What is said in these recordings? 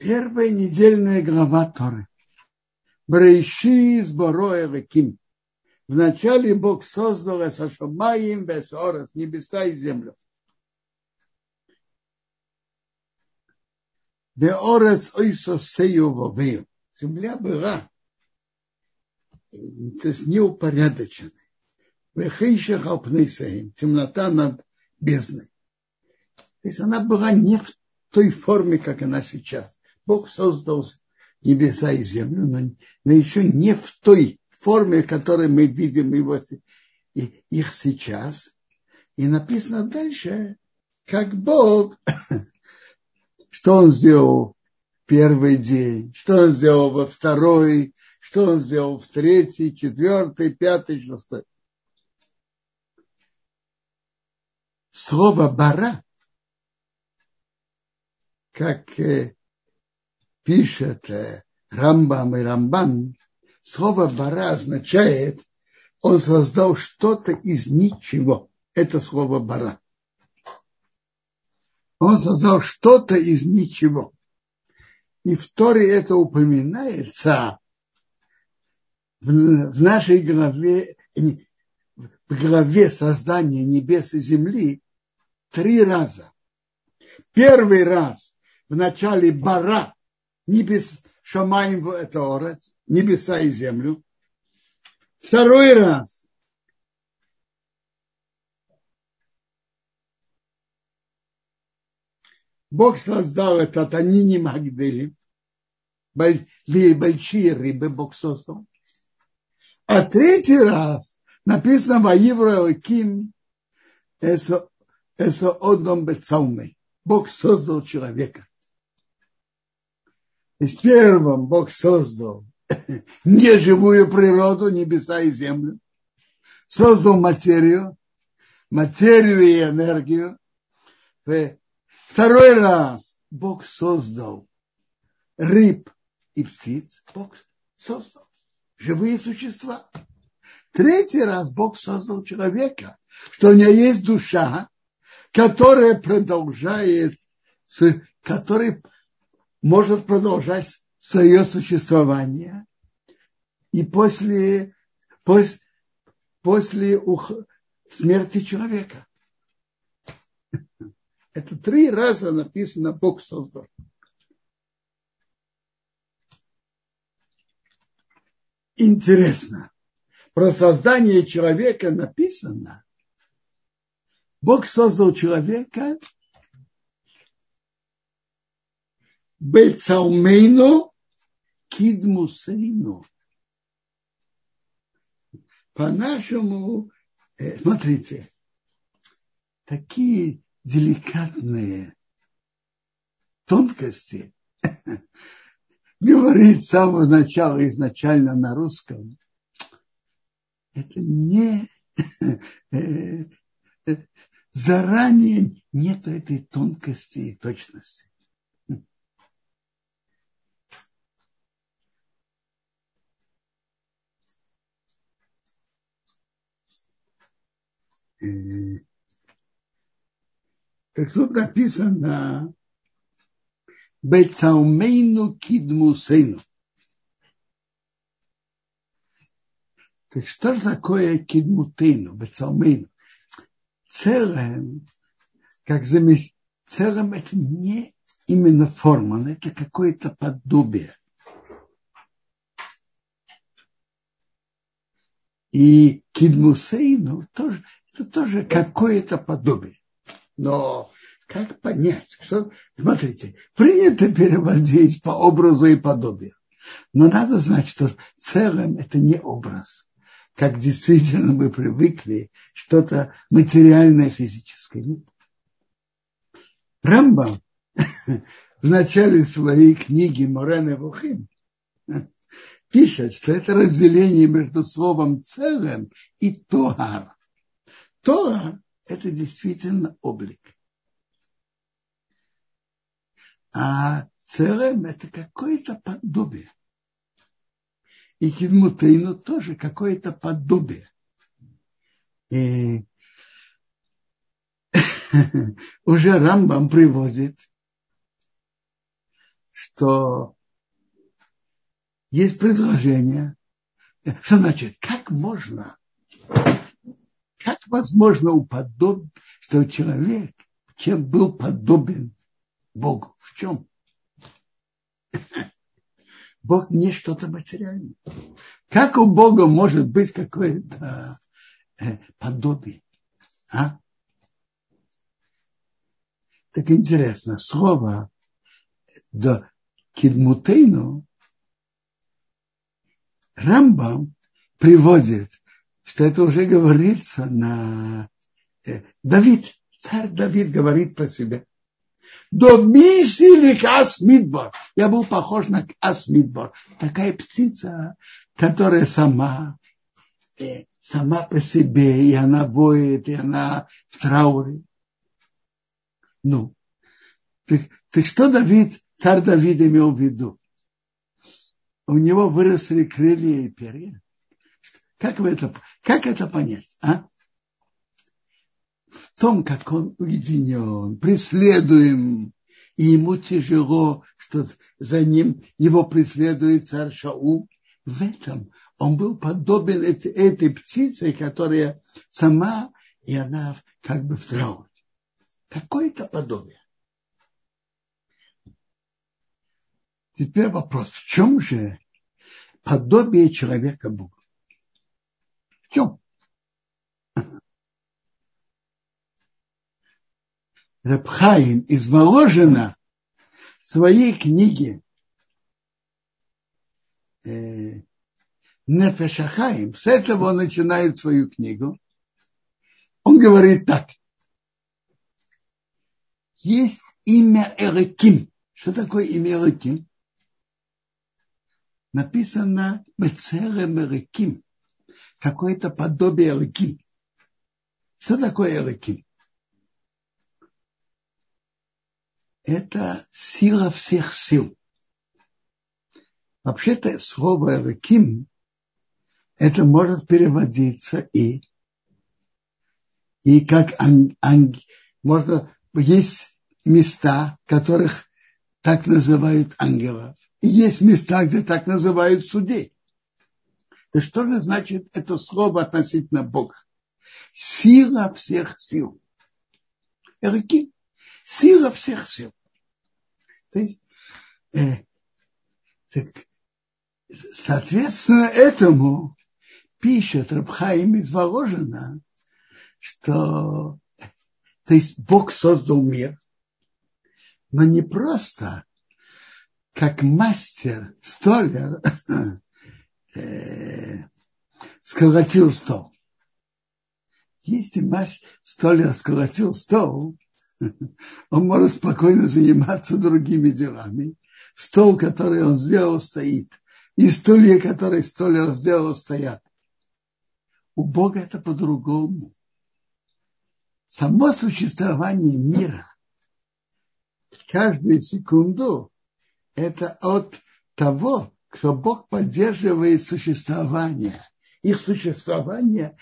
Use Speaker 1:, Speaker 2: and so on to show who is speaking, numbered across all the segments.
Speaker 1: Первая недельная глава Торы. Брейши сбороя веким. Вначале Бог создал Эсашамаим, Бесорес, небеса и землю. Беорец ойсосею. Земля была то есть неупорядоченной. Вехейших алпнейсаим. Темнота над бездной. То есть она была не в той форме, как она сейчас. Бог создал небеса и землю, но, но еще не в той форме, в которой мы видим его, их сейчас. И написано дальше, как Бог, что Он сделал первый день, что Он сделал во второй, что Он сделал в третий, четвертый, пятый, шестой. Слово «бара» как э, пишет э, Рамбам и Рамбан, слово «бара» означает, он создал что-то из ничего. Это слово «бара». Он создал что-то из ничего. И в Торе это упоминается в, нашей главе, в главе создания небес и земли три раза. Первый раз в начале бара небес Шамаем это орец, небеса и землю. Второй раз Бог создал этот Анини Магдели, большие рыбы Бог создал. А третий раз написано Ваивра Ким это одном Бецалмей. Бог создал человека. И первым Бог создал неживую природу, небеса и землю. Создал материю, материю и энергию. Второй раз Бог создал рыб и птиц. Бог создал живые существа. Третий раз Бог создал человека, что у него есть душа, которая продолжает, который может продолжать свое существование. И после, после, после ух, смерти человека. Это три раза написано Бог создал. Интересно. Про создание человека написано. Бог создал человека Бецалмейну Кидмусейну. По-нашему, э, смотрите, такие деликатные тонкости говорит с самого начала изначально на русском. Это не э, заранее нет этой тонкости и точности. Как тут написано, Бецаумейну кидмусейну. Так что же такое кидмутейну, бецаумейну? Целым, как замес... целым это не именно форма, это какое-то подобие. И кидмусейну тоже, это тоже какое-то подобие. Но как понять? Что, смотрите, принято переводить по образу и подобию. Но надо знать, что целым это не образ. Как действительно мы привыкли, что-то материальное, физическое. Нет. Рамбам в начале своей книги Морена Вухим пишет, что это разделение между словом целым и тоар. Тоар – это действительно облик. А целым это какое-то подобие. И Кидмутейну тоже какое-то подобие. И уже Рамбам приводит, что есть предложение. Что значит, как можно, как возможно уподобить, что человек, чем был подобен Богу? В чем? Бог не что-то материальное. Как у Бога может быть какое-то э, подобие? А? Так интересно, слово до кидмутейну Рамбам приводит, что это уже говорится на э, Давид, царь Давид говорит про себя. Добисили Асмидбор. Я был похож на Асмидбор. Такая птица, которая сама, э, сама по себе, и она воет, и она в трауре. Ну, так, так что Давид, царь Давид имел в виду? У него выросли крылья и перья. Как, вы это, как это понять? А? В том, как он уединен, преследуем, и ему тяжело, что за ним его преследует царь Шаул. В этом он был подобен этой, этой птице, которая сама, и она как бы в трауре. Какое-то подобие. Теперь вопрос, в чем же подобие человека Богу? Чем? Рабхаим из Воложина в своей книге э, Нефешахаим, с этого он начинает свою книгу. Он говорит так есть имя Эреким. Что такое имя Эреким? Написано Бецерем Эреким. Какое-то подобие Эреким. Что такое Эреким? Это сила всех сил. Вообще-то слово Эреким это может переводиться и и как ан, ан, можно есть места, которых так называют ангелов. И есть места, где так называют судей. То что же значит это слово относительно Бога? Сила всех сил. Эрки. Сила всех сил. То есть, э, так, соответственно, этому пишет Рабхаим из Воложина, что то есть Бог создал мир, но не просто как мастер, столер, э, сколотил стол. Если мастер, столер сколотил стол, он может спокойно заниматься другими делами. Стол, который он сделал, стоит. И стулья, которые столер сделал, стоят. У Бога это по-другому само существование мира, каждую секунду, это от того, кто Бог поддерживает существование. Их существование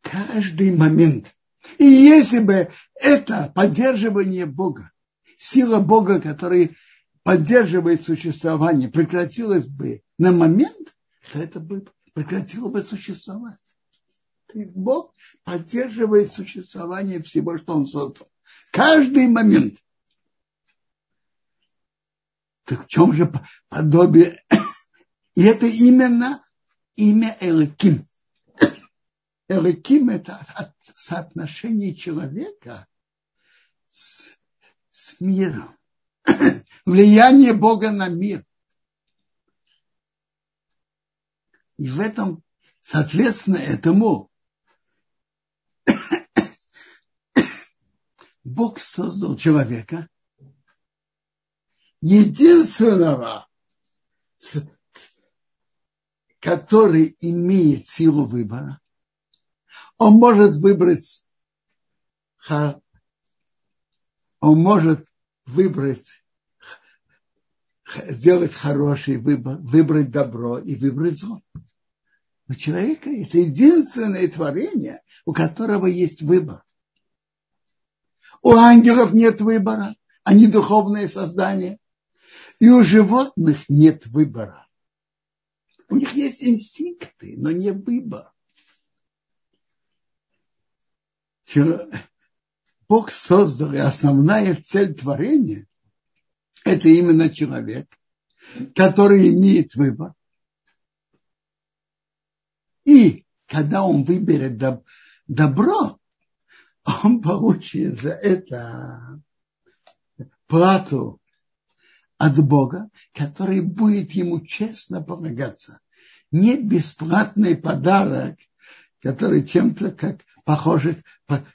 Speaker 1: каждый момент. И если бы это поддерживание Бога, сила Бога, который поддерживает существование, прекратилась бы на момент, то это бы прекратило бы существовать. Бог поддерживает существование всего, что Он создал. Каждый момент. Так в чем же подобие? И это именно имя Элаким. Элаким – это соотношение человека с, с миром. Влияние Бога на мир. И в этом, соответственно, этому Бог создал человека, единственного, который имеет силу выбора. Он может выбрать, он может выбрать, сделать хороший выбор, выбрать добро и выбрать зло. У человека это единственное творение, у которого есть выбор. У ангелов нет выбора. Они духовные создания. И у животных нет выбора. У них есть инстинкты, но не выбор. Бог создал, и основная цель творения – это именно человек, который имеет выбор. И когда он выберет добро, он получит за это плату от Бога, который будет ему честно помогаться. Не бесплатный подарок, который чем-то как похожий,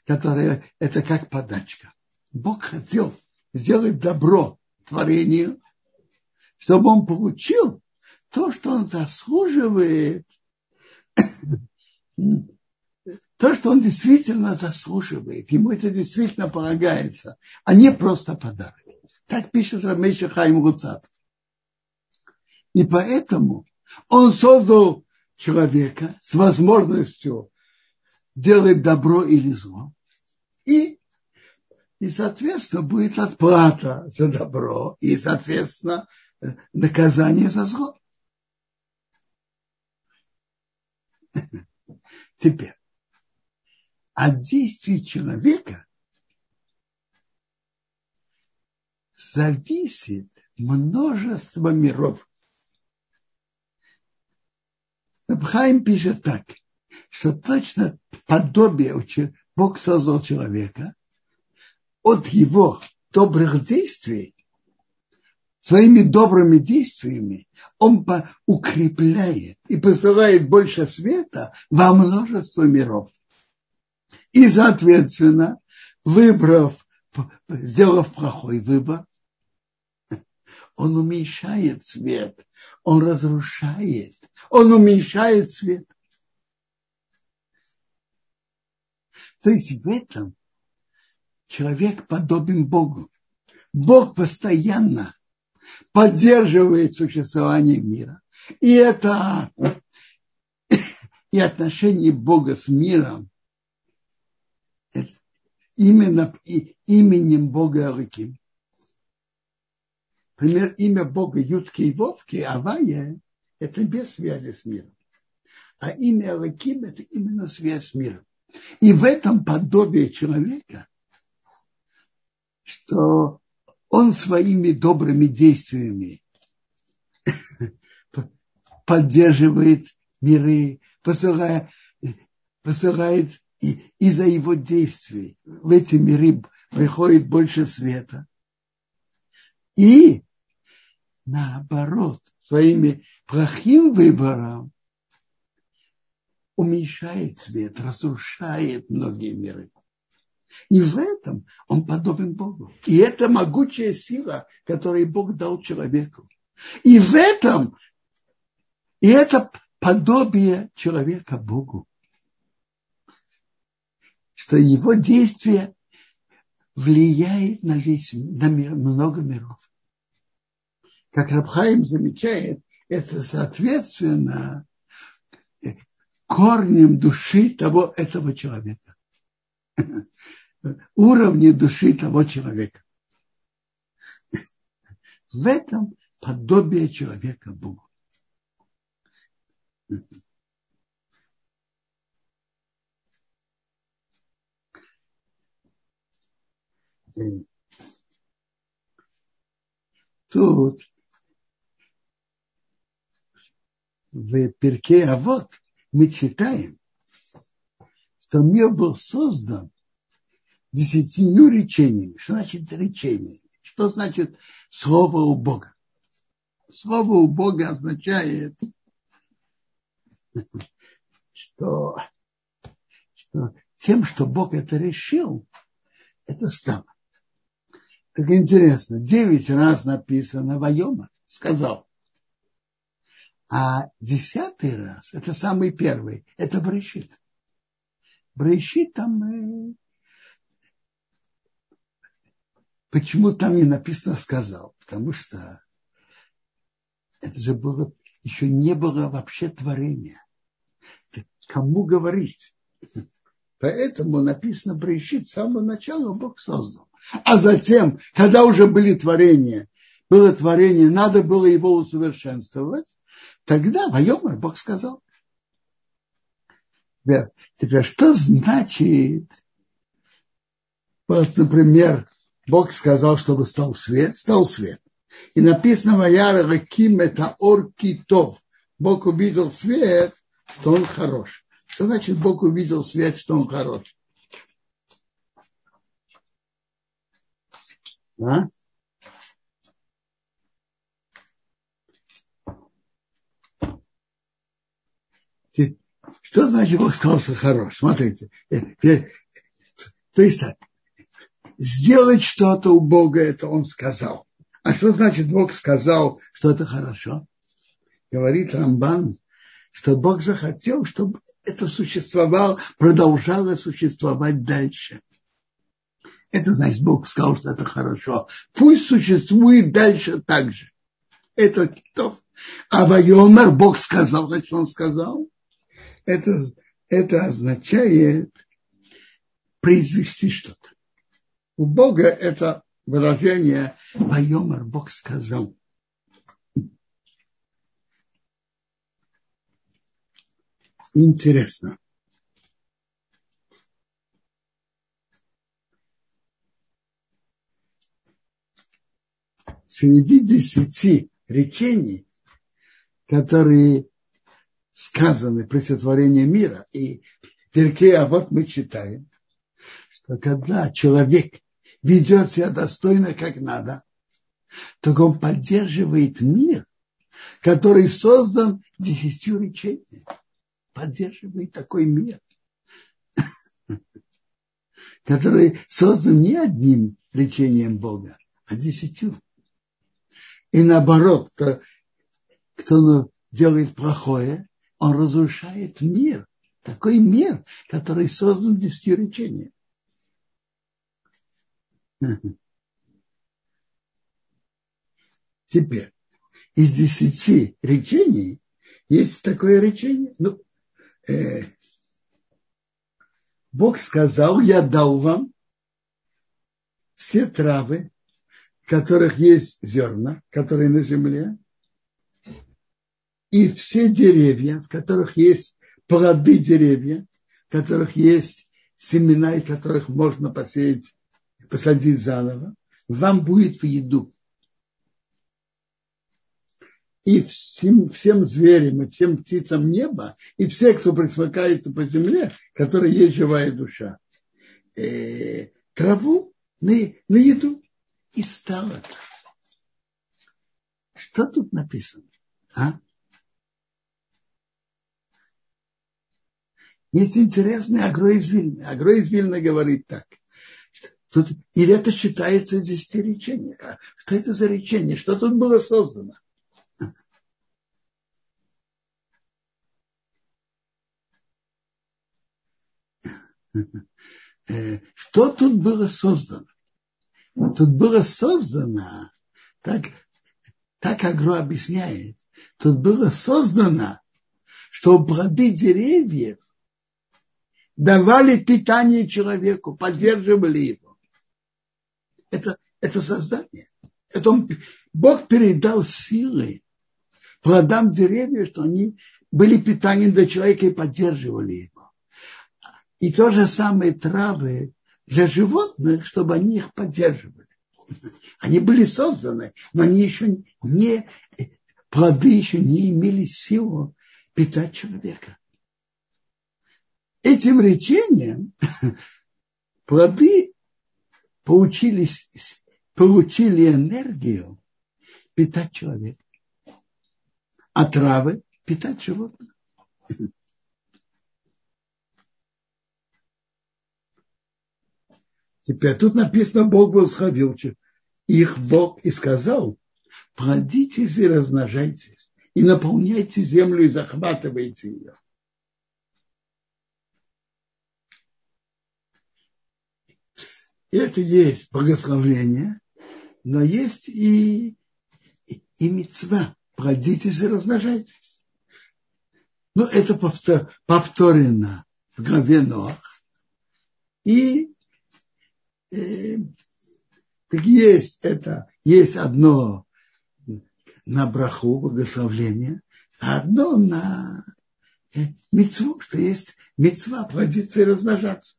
Speaker 1: который это как подачка. Бог хотел сделать добро творению, чтобы он получил то, что он заслуживает, то, что он действительно заслуживает. Ему это действительно полагается, а не просто подарок. Так пишет Рамейша Хайм Гуцат. И поэтому он создал человека с возможностью делать добро или зло. И, и соответственно, будет отплата за добро и, соответственно, наказание за зло. Теперь, от действий человека зависит множество миров. Абхайм пишет так, что точно подобие Бог создал человека от его добрых действий, своими добрыми действиями он укрепляет и посылает больше света во множество миров. И, соответственно, выбрав, сделав плохой выбор, он уменьшает свет, он разрушает, он уменьшает свет. То есть в этом человек подобен Богу. Бог постоянно поддерживает существование мира. И это и отношение Бога с миром именно именем Бога Алыким. Например, имя Бога Ютки и Вовки, Авая, это без связи с миром. А имя Алаким – это именно связь с миром. И в этом подобие человека, что он своими добрыми действиями поддерживает миры, посылая, посылает и из-за его действий в эти миры приходит больше света. И наоборот, своими плохим выбором уменьшает свет, разрушает многие миры. И в этом он подобен Богу. И это могучая сила, которую Бог дал человеку. И в этом, и это подобие человека Богу. Что его действие влияет на весь на мир, много миров как Рабхаим замечает, это соответственно корнем души того этого человека. Уровне души того человека. В этом подобие человека Богу. Тут в перке а вот мы читаем, что мир был создан десятью речениями. Что значит речение? Что значит слово у Бога? Слово у Бога означает, что, что тем, что Бог это решил, это стало. Как интересно, девять раз написано Вайома, сказал. А десятый раз, это самый первый, это Брейшит. Брейшит там... Э, почему там не написано «сказал»? Потому что это же было, еще не было вообще творения. Кому говорить? Поэтому написано Брейшит, с самого начала Бог создал. А затем, когда уже были творения, было творение, надо было его усовершенствовать, тогда Вайомар Бог сказал. Теперь, что значит, вот, например, Бог сказал, чтобы стал свет, стал свет. И написано Ваяра Раким это ор китов. Бог увидел свет, что он хорош. Что значит Бог увидел свет, что он хорош? А? Что значит Бог сказал, что хорош? Смотрите. Э, то есть так. Сделать что-то у Бога, это Он сказал. А что значит Бог сказал, что это хорошо? Говорит Рамбан, что Бог захотел, чтобы это существовало, продолжало существовать дальше. Это значит, Бог сказал, что это хорошо. Пусть существует дальше так же. Это кто? А Вайомер Бог сказал, значит, он сказал. Это, это означает произвести что-то. У Бога это выражение Вайомер Бог сказал. Интересно. Среди десяти речений, которые сказаны при сотворении мира, и Перке, а вот мы читаем, что когда человек ведет себя достойно, как надо, то он поддерживает мир, который создан десятью речениями. Поддерживает такой мир, который создан не одним речением Бога, а десятью. И наоборот, кто, кто делает плохое, он разрушает мир. Такой мир, который создан десятью речениями. Теперь, из десяти речений есть такое речение. Ну, э, Бог сказал, я дал вам все травы, которых есть зерна, которые на земле, и все деревья, в которых есть плоды деревья, в которых есть семена, и которых можно посеять, посадить заново, вам будет в еду. И всем, всем зверям, и всем птицам неба, и все, кто присмыкается по земле, которые есть живая душа, э, траву на, на еду и стало так. Что тут написано? А? Есть интересный Агро из Вильны. Агро из Вильны говорит так. Тут, или это считается здесь речение? А что это за речение? Что тут было создано? Э, что тут было создано? Тут было создано, так, так Агро объясняет, тут было создано, что плоды деревьев давали питание человеку, поддерживали его. Это, это создание. Это он, Бог передал силы плодам деревьев, что они были питанием для человека и поддерживали его. И то же самое травы для животных, чтобы они их поддерживали. Они были созданы, но они еще не, плоды еще не имели силу питать человека. Этим речением плоды получили, получили энергию питать человека, а травы питать животных. Теперь тут написано, Бог был сходил их Бог и сказал, плодитесь и размножайтесь, и наполняйте землю и захватывайте ее. Это есть благословление, но есть и, и, и мецва. Плодитесь и размножайтесь. Ну, это повтор, повторено в главе Ноах. И так есть это, есть одно на браху, благословление, а одно на э, мецву, что есть мецва плодиться и размножаться.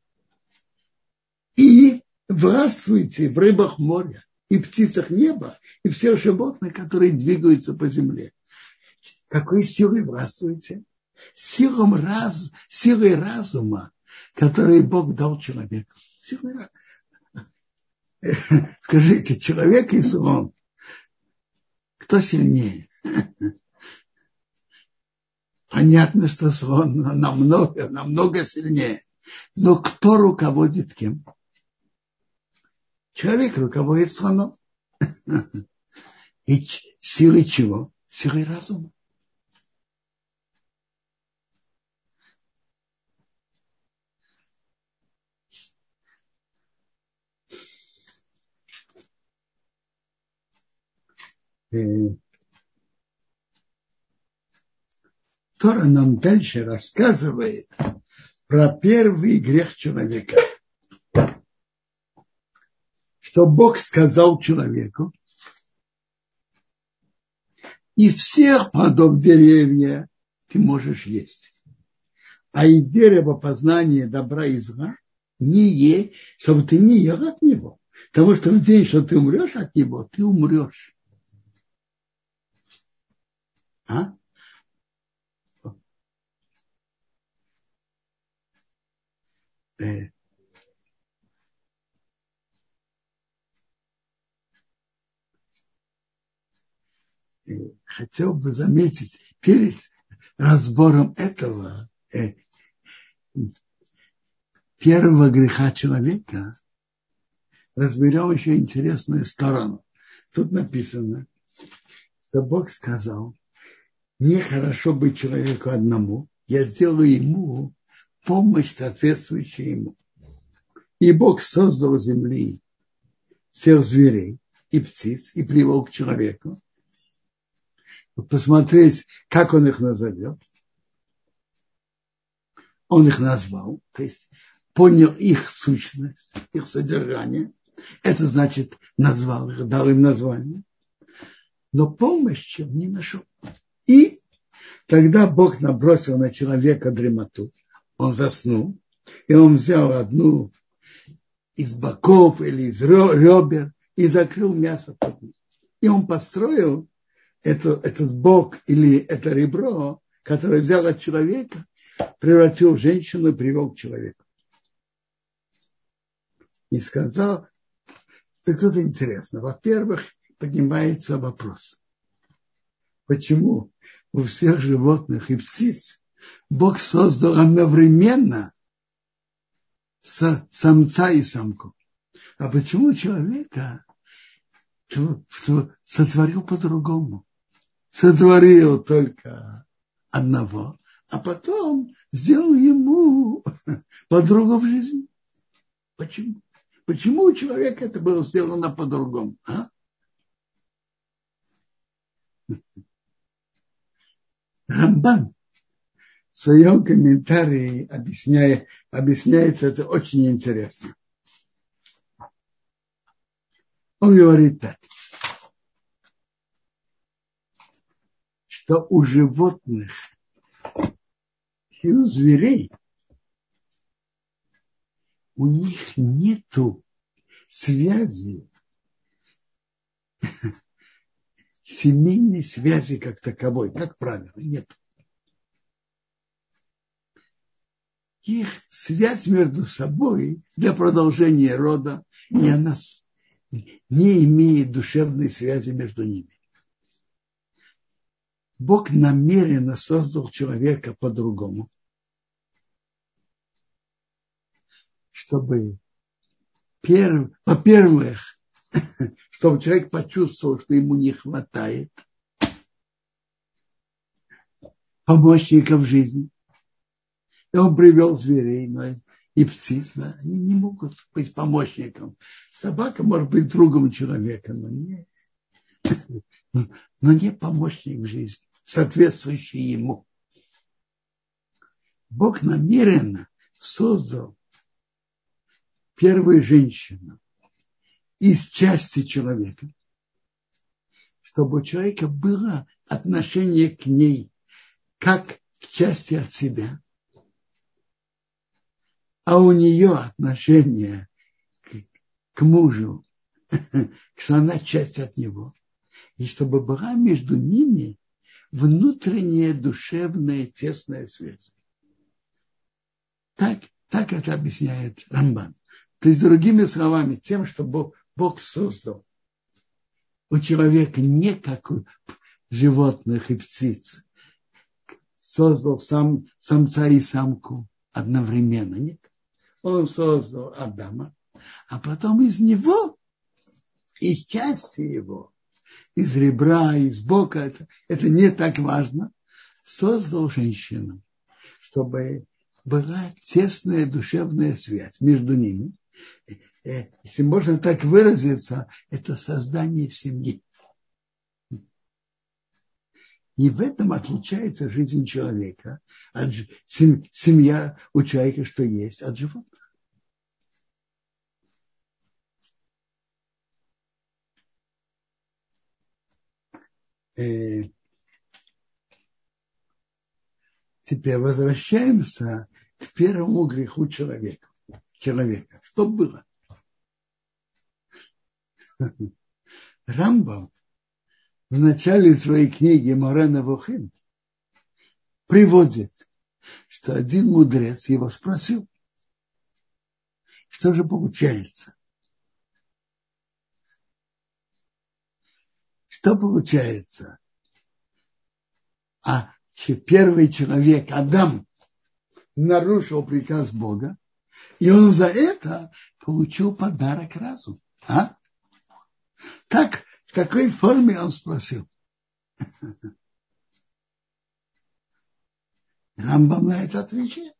Speaker 1: И властвуйте в рыбах моря, и птицах неба, и всех животных, которые двигаются по земле. Какой силой властвуете? Силом раз, силой разума, который Бог дал человеку. Силой разума. Скажите, человек и слон, кто сильнее? Понятно, что слон намного, намного сильнее. Но кто руководит кем? Человек руководит слоном. И силой чего? Силой разума. Тора нам дальше рассказывает про первый грех человека. Что Бог сказал человеку, и всех плодов деревья ты можешь есть. А из дерева познания добра и зла не е, чтобы ты не ел от него. Потому что в день, что ты умрешь от него, ты умрешь. А? Э. Хотел бы заметить перед разбором этого э, первого греха человека разберем еще интересную сторону. Тут написано, что Бог сказал, нехорошо быть человеку одному, я сделаю ему помощь, соответствующую ему. И Бог создал земли всех зверей и птиц и привел к человеку. Посмотреть, как он их назовет. Он их назвал, то есть понял их сущность, их содержание. Это значит, назвал их, дал им название. Но помощи не нашел. И тогда Бог набросил на человека дремоту. Он заснул, и он взял одну из боков или из ребер и закрыл мясо под ним. И он построил это, этот бок или это ребро, которое взял от человека, превратил в женщину и привел к человеку. И сказал, так тут интересно. Во-первых, поднимается вопрос. Почему у всех животных и птиц Бог создал одновременно самца и самку. А почему человека сотворил по-другому? Сотворил только одного, а потом сделал ему подругу в жизни. Почему? Почему у человека это было сделано по-другому? А? Рамбан в своем комментарии объясняет, объясняет это очень интересно. Он говорит так, что у животных и у зверей у них нету связи семейной связи как таковой, как правило, нет. Их связь между собой для продолжения рода, и она не имеет душевной связи между ними. Бог намеренно создал человека по-другому, чтобы, во-первых, чтобы человек почувствовал, что ему не хватает помощников в жизни. И он привел зверей но и птиц. Да, они не могут быть помощником. Собака может быть другом человека, но не, но не помощник в жизни, соответствующий ему. Бог намеренно создал первую женщину, из части человека, чтобы у человека было отношение к ней как к части от себя, а у нее отношение к, к мужу, что она часть от него, и чтобы была между ними внутренняя душевная тесная связь. Так, так это объясняет Рамбан. То есть, другими словами, тем, что Бог, Бог создал у человека не как у животных и птиц, создал сам, самца и самку одновременно. Нет. Он создал Адама, а потом из него, из части его, из ребра, из бока, это, это не так важно, создал женщину, чтобы была тесная душевная связь между ними. Если можно так выразиться, это создание семьи. И в этом отличается жизнь человека от семья у человека, что есть от животных. Э, теперь возвращаемся к первому греху человека. человека. Что было? Рамбам в начале своей книги Морена Вухим приводит, что один мудрец его спросил, что же получается? Что получается? А первый человек, Адам, нарушил приказ Бога, и он за это получил подарок разум. А? Так в какой форме он спросил? Рамбам на это отвечает.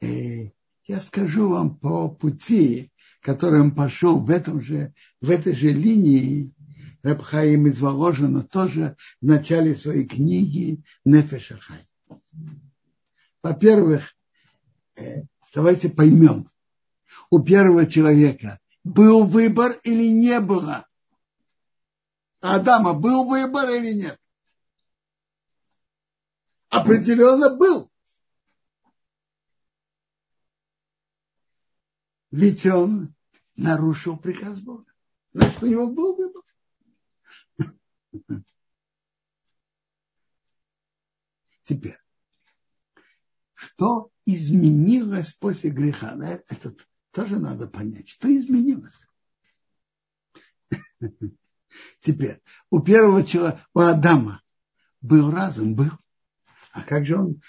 Speaker 1: И я скажу вам по пути, которым пошел в, этом же, в этой же линии Рабхаим изложено тоже в начале своей книги Нефешахай. Во-первых, э, давайте поймем, у первого человека был выбор или не было? Адама был выбор или нет? Определенно был. Ведь он нарушил приказ Бога. Значит, у него был выбор. Теперь, что изменилось после греха? Это тоже надо понять, что изменилось. Теперь, у первого человека, у Адама был разум, был. А как же он,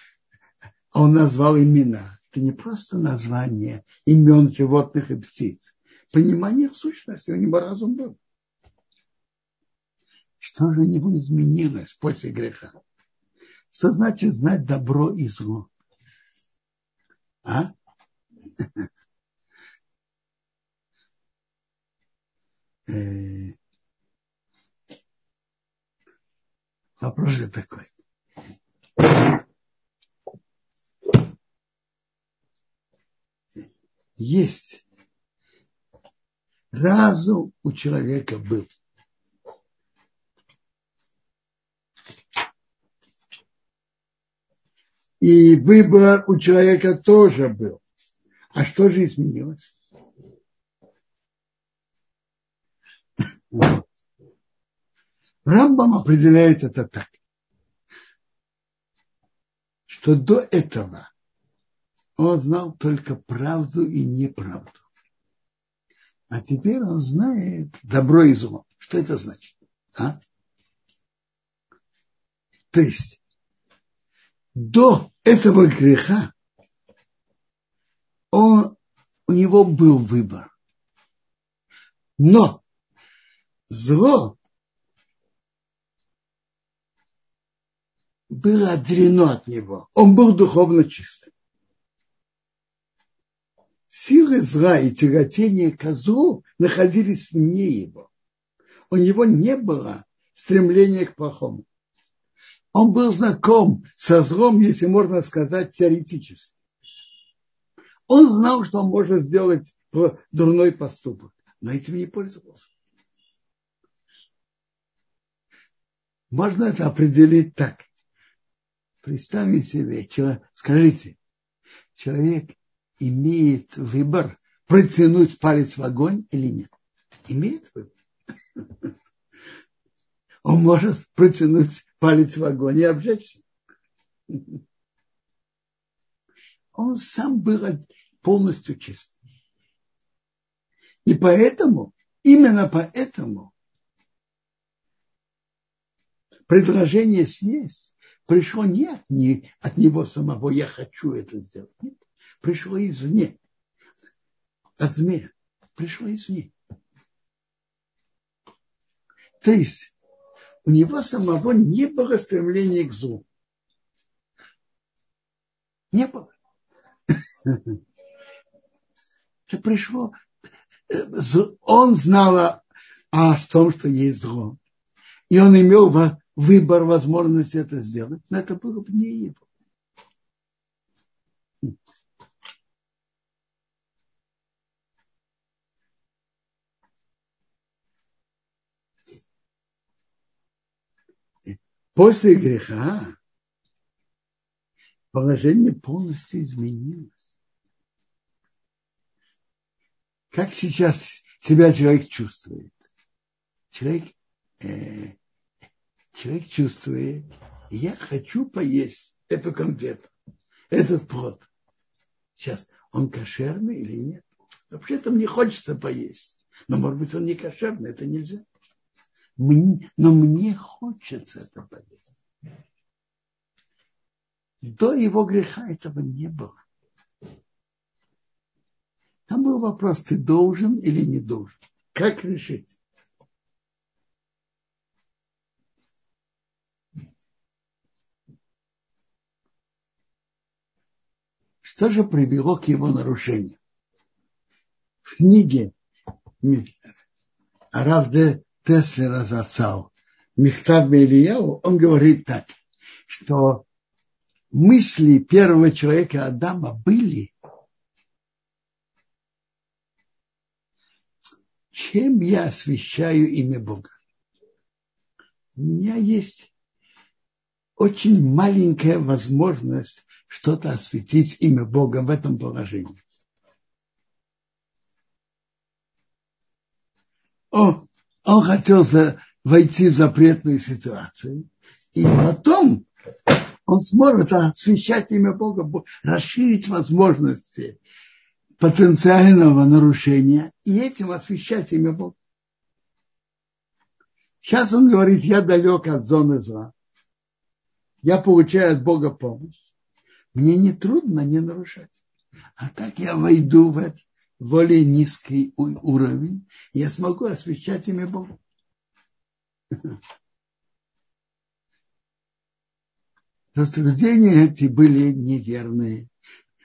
Speaker 1: он назвал имена? Это не просто название имен животных и птиц. Понимание сущности, у него разум был. Что же у него изменилось после греха? Что значит знать добро и зло? А? вопрос же такой. Есть разум у человека был. И выбор у человека тоже был. А что же изменилось? Рамбам определяет это так, что до этого он знал только правду и неправду. А теперь он знает добро и зло. Что это значит? А? То есть до этого греха он, у него был выбор. Но зло было отделено от него. Он был духовно чистым. Силы зла и тяготение к злу находились вне его. У него не было стремления к плохому. Он был знаком со злом, если можно сказать, теоретически. Он знал, что он может сделать дурной поступок. но этим не пользовался. Можно это определить так. Представьте себе, человек, скажите, человек имеет выбор протянуть палец в огонь или нет? Имеет выбор. Он может протянуть палец в огонь и обжечься. Он сам был полностью чист. И поэтому, именно поэтому, предложение съесть пришло не от, не от него самого, я хочу это сделать. Нет, пришло извне. От змея. Пришло извне. То есть у него самого не было стремления к злу. Не было. Это пришло. Он знал о том, что есть зло. И он имел выбор, возможность это сделать, но это было вне его. После греха положение полностью изменилось. Как сейчас себя человек чувствует? Человек, э, человек чувствует, я хочу поесть эту конфету, этот плод. Сейчас, он кошерный или нет? Вообще-то мне хочется поесть. Но, может быть, он не кошерный, это нельзя. Мне, но мне хочется это поесть. До его греха этого не было. Там был вопрос, ты должен или не должен. Как решить? Что же привело к его нарушению? В книге Рав де Теслера Зацал Михтаб Ильяу, он говорит так, что мысли первого человека Адама были, чем я освящаю имя Бога. У меня есть очень маленькая возможность что-то осветить имя Бога в этом положении. О, он хотел войти в запретную ситуацию, и потом он сможет освещать имя Бога, расширить возможности потенциального нарушения и этим освещать имя Бога. Сейчас он говорит, я далек от зоны зла. Я получаю от Бога помощь. Мне не трудно не нарушать. А так я войду в этот более низкий уровень, я смогу освещать имя Бога. Рассуждения эти были неверные.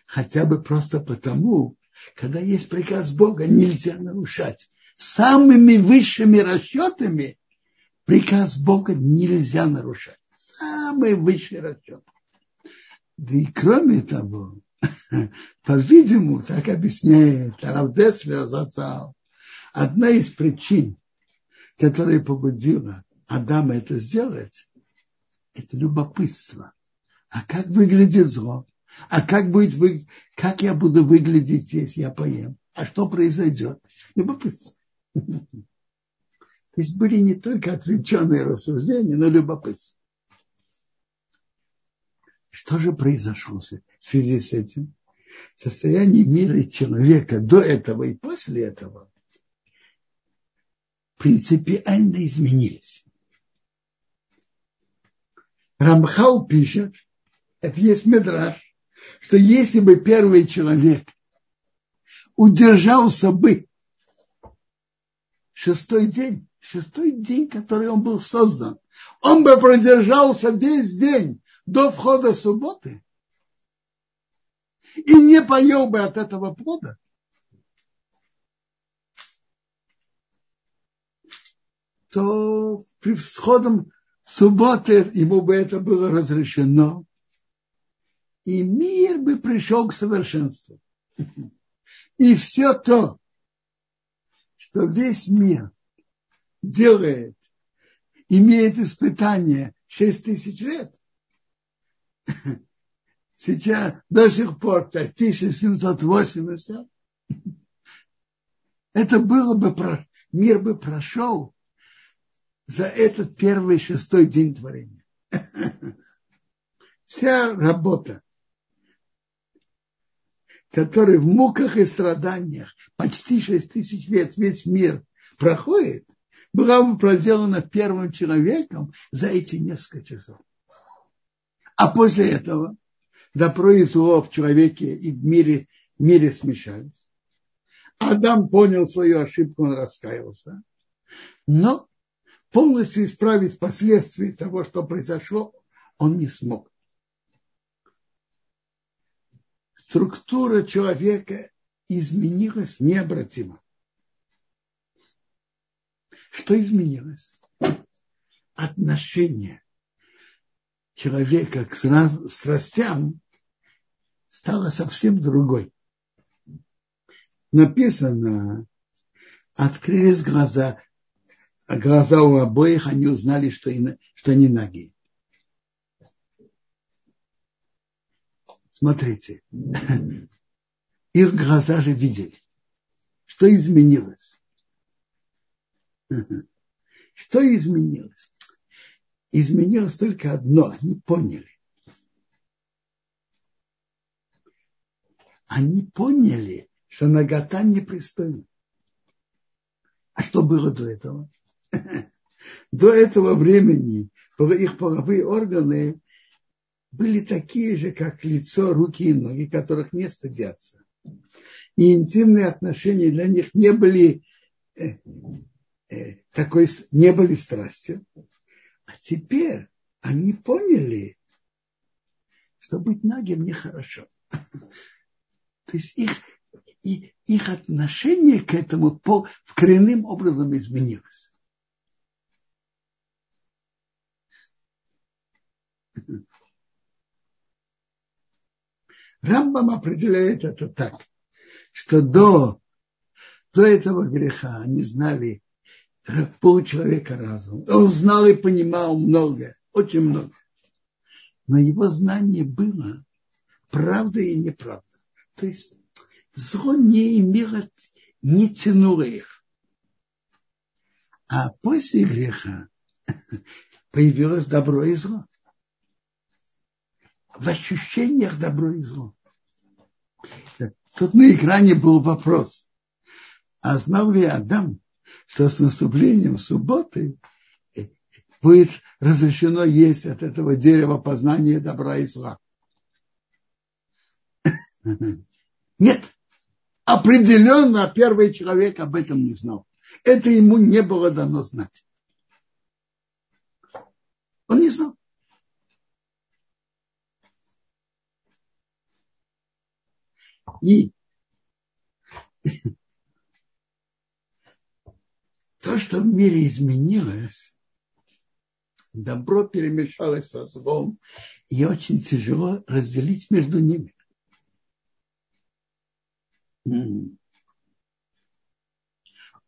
Speaker 1: Хотя бы просто потому, когда есть приказ Бога, нельзя нарушать. Самыми высшими расчетами приказ Бога нельзя нарушать. Самый высший расчет. Да и кроме того, по-видимому, так объясняет Равдес Вязацал, одна из причин, которая побудила Адама это сделать, это любопытство. А как выглядит зло? А как, будет вы, как я буду выглядеть, если я поем? А что произойдет? Любопытство. То есть были не только отвлеченные рассуждения, но любопытство. Что же произошло в связи с этим? Состояние мира человека до этого и после этого принципиально изменились. Рамхал пишет, это есть медраж, что если бы первый человек удержался бы шестой день, шестой день, который он был создан, он бы продержался весь день до входа субботы и не поел бы от этого плода, то при всходом субботы ему бы это было разрешено, и мир бы пришел к совершенству. И все то, что весь мир делает, имеет испытание 6 тысяч лет, сейчас до сих пор 5780, это было бы, мир бы прошел за этот первый шестой день творения. Вся работа, которая в муках и страданиях почти шесть тысяч лет весь мир проходит, была бы проделана первым человеком за эти несколько часов. А после этого добро и зло в человеке и в мире, мире смешались. Адам понял свою ошибку, он раскаялся. Но полностью исправить последствия того, что произошло, он не смог. Структура человека изменилась необратимо. Что изменилось? Отношение человека к страстям стало совсем другой. Написано, открылись глаза, глаза у обоих, они узнали, что, что они ноги. Смотрите, их глаза же видели. Что изменилось? Что изменилось? Изменилось только одно, они поняли. Они поняли, что нагота непристойна. А что было до этого? До этого времени их половые органы были такие же, как лицо, руки и ноги, которых не стыдятся. И интимные отношения для них не были э, э, такой, не были страстью. А теперь они поняли, что быть нагим нехорошо. То есть их, и, их отношение к этому по, коренным образом изменилось. Рамбам определяет это так, что до, до этого греха они знали полчеловека разум. Он знал и понимал многое, очень много. Но его знание было правда и неправда. То есть зло не имело, не тянуло их. А после греха появилось добро и зло в ощущениях добро и зло. Тут на экране был вопрос. А знал ли Адам, что с наступлением субботы будет разрешено есть от этого дерева познания добра и зла? Нет. Определенно первый человек об этом не знал. Это ему не было дано знать. Он не знал. И то, что в мире изменилось, добро перемешалось со злом, и очень тяжело разделить между ними.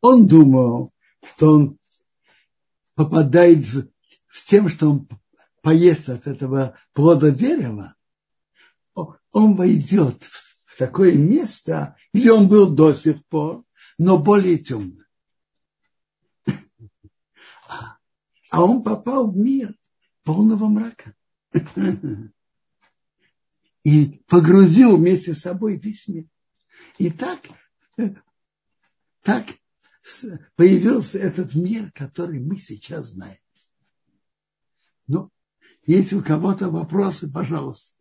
Speaker 1: Он думал, что он попадает в, в тем, что он поест от этого плода дерева, он войдет в такое место, где он был до сих пор, но более темно. А он попал в мир полного мрака. И погрузил вместе с собой весь мир. И так, так появился этот мир, который мы сейчас знаем. Ну, если у кого-то вопросы, пожалуйста.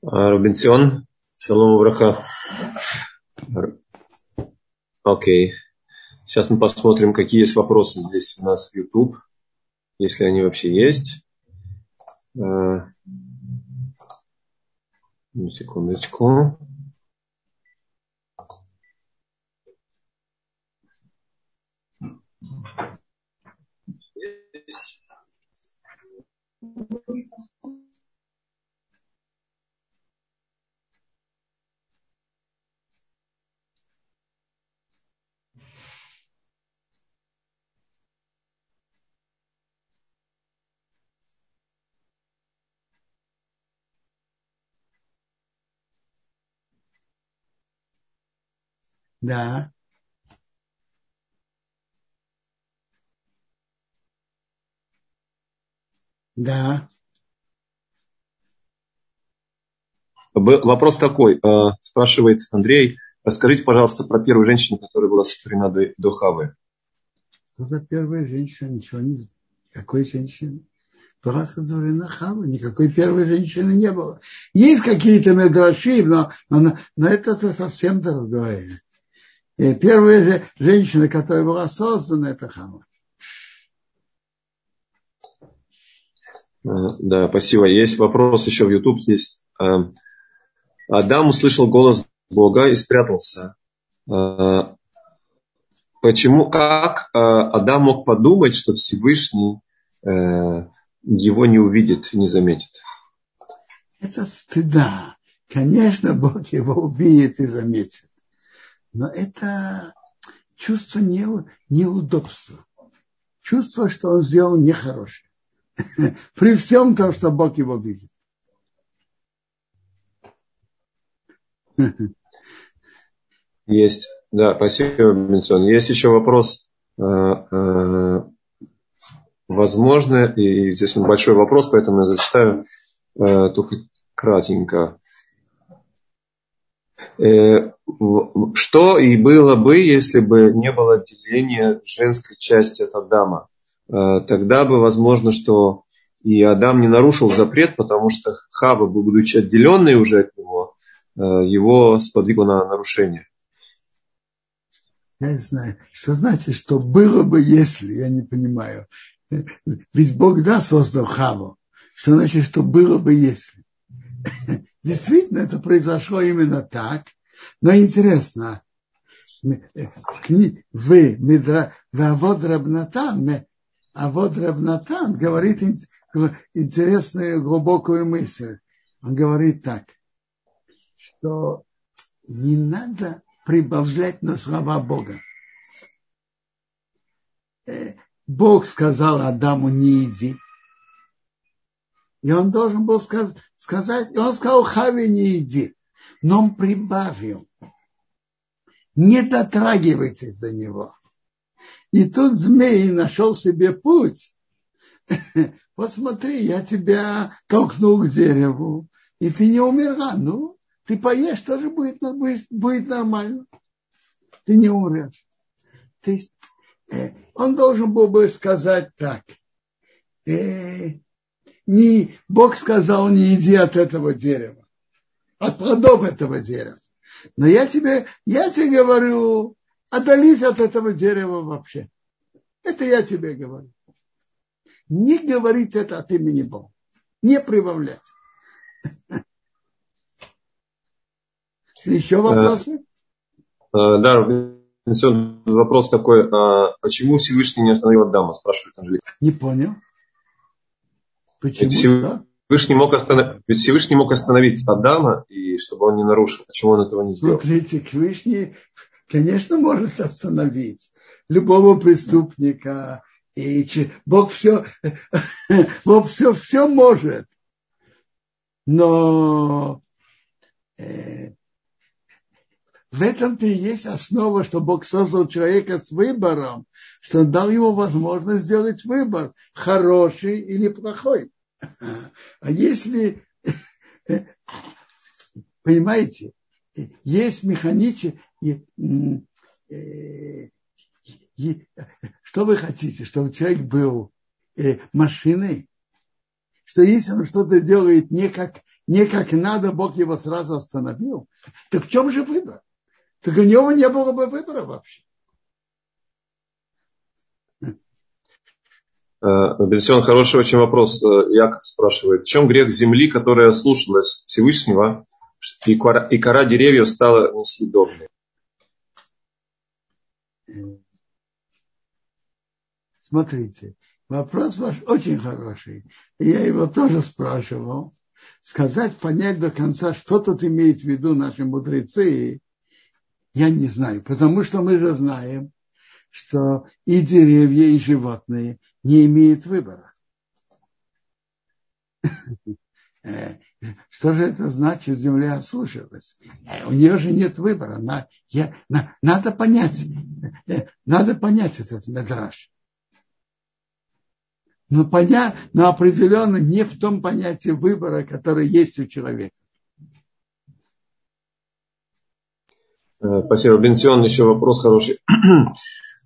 Speaker 2: Рубенсион, салом браха. Окей. Сейчас мы посмотрим, какие есть вопросы здесь у нас в YouTube, если они вообще есть. Э, секундочку. Есть.
Speaker 1: Да. Да.
Speaker 2: Вопрос такой, э, спрашивает Андрей, расскажите, пожалуйста, про первую женщину, которая была сотворена до, до Хавы.
Speaker 1: Что за первая женщина? Ничего не знаю. Какой женщины? Была сотворена Хава. Никакой первой женщины не было. Есть какие-то медраши, но, но, но это совсем другое. И первая же женщина, которая была создана, это Хава.
Speaker 2: Э, да, спасибо. Есть вопрос еще в YouTube. Есть. Э, Адам услышал голос Бога и спрятался. Э, почему, как Адам мог подумать, что Всевышний его не увидит, не заметит?
Speaker 1: Это стыда. Конечно, Бог его увидит и заметит. Но это чувство не, неудобства. Чувство, что он сделал нехорошее. При всем том, что Бог его видит.
Speaker 2: Есть, да, спасибо, Бенсон. Есть еще вопрос. Э, э, возможно, и здесь большой вопрос, поэтому я зачитаю э, только кратенько. Что и было бы, если бы не было деления женской части от Адама? Тогда бы возможно, что и Адам не нарушил запрет, потому что Хава, будучи отделенной уже от него, э, его сподвигло на нарушение.
Speaker 1: Я не знаю, что значит, что было бы, если, я не понимаю. Ведь Бог, да, создал Хаву. Что значит, что было бы, если? Действительно, это произошло именно так. Но интересно, вы, Медра, Вавод Рабнатан, а вот Рабнатан говорит интересную глубокую мысль. Он говорит так, что не надо прибавлять на слова Бога. Э, Бог сказал Адаму не иди. И он должен был сказать, и он сказал Хаве не иди. Но он прибавил. Не дотрагивайтесь до него. И тут змей нашел себе путь вот смотри, я тебя толкнул к дереву, и ты не умерла. Ну, ты поешь, тоже будет, будет, будет нормально. Ты не умрешь. То есть э, он должен был бы сказать так. Э, не, Бог сказал, не иди от этого дерева, от плодов этого дерева. Но я тебе, я тебе говорю, отдались от этого дерева вообще. Это я тебе говорю не говорить это от имени Бога. Не прибавлять. Еще вопросы?
Speaker 2: Э, э, да, вопрос такой. А почему Всевышний не остановил Адама, спрашивает Анжелика.
Speaker 1: Не понял.
Speaker 2: Почему? Всевышний мог, останов... Всевышний мог остановить Адама, и чтобы он не нарушил. Почему он этого не сделал?
Speaker 1: Смотрите, Всевышний, конечно, может остановить любого преступника, и Бог все, Бог все, все может. Но э, в этом-то и есть основа, что Бог создал человека с выбором, что он дал ему возможность сделать выбор, хороший или плохой. А если, понимаете, есть механический, э, что вы хотите, чтобы человек был э, машиной? Что если он что-то делает не как, не как надо, Бог его сразу остановил? Так в чем же выбор? Так у него не было бы выбора вообще.
Speaker 2: Э, Бенсион, хороший очень вопрос. Э, Яков спрашивает, в чем грех земли, которая слушалась Всевышнего, и кора, и кора деревьев стала несъедобной?
Speaker 1: Смотрите, вопрос ваш очень хороший. Я его тоже спрашивал. Сказать, понять до конца, что тут имеет в виду наши мудрецы, я не знаю. Потому что мы же знаем, что и деревья, и животные не имеют выбора. что же это значит, земля осушилась? У нее же нет выбора. На, я, на, надо понять, надо понять этот медраж. Но, поня, но определенно не в том понятии выбора, которое есть у человека.
Speaker 2: Спасибо. Бенсион, еще вопрос хороший.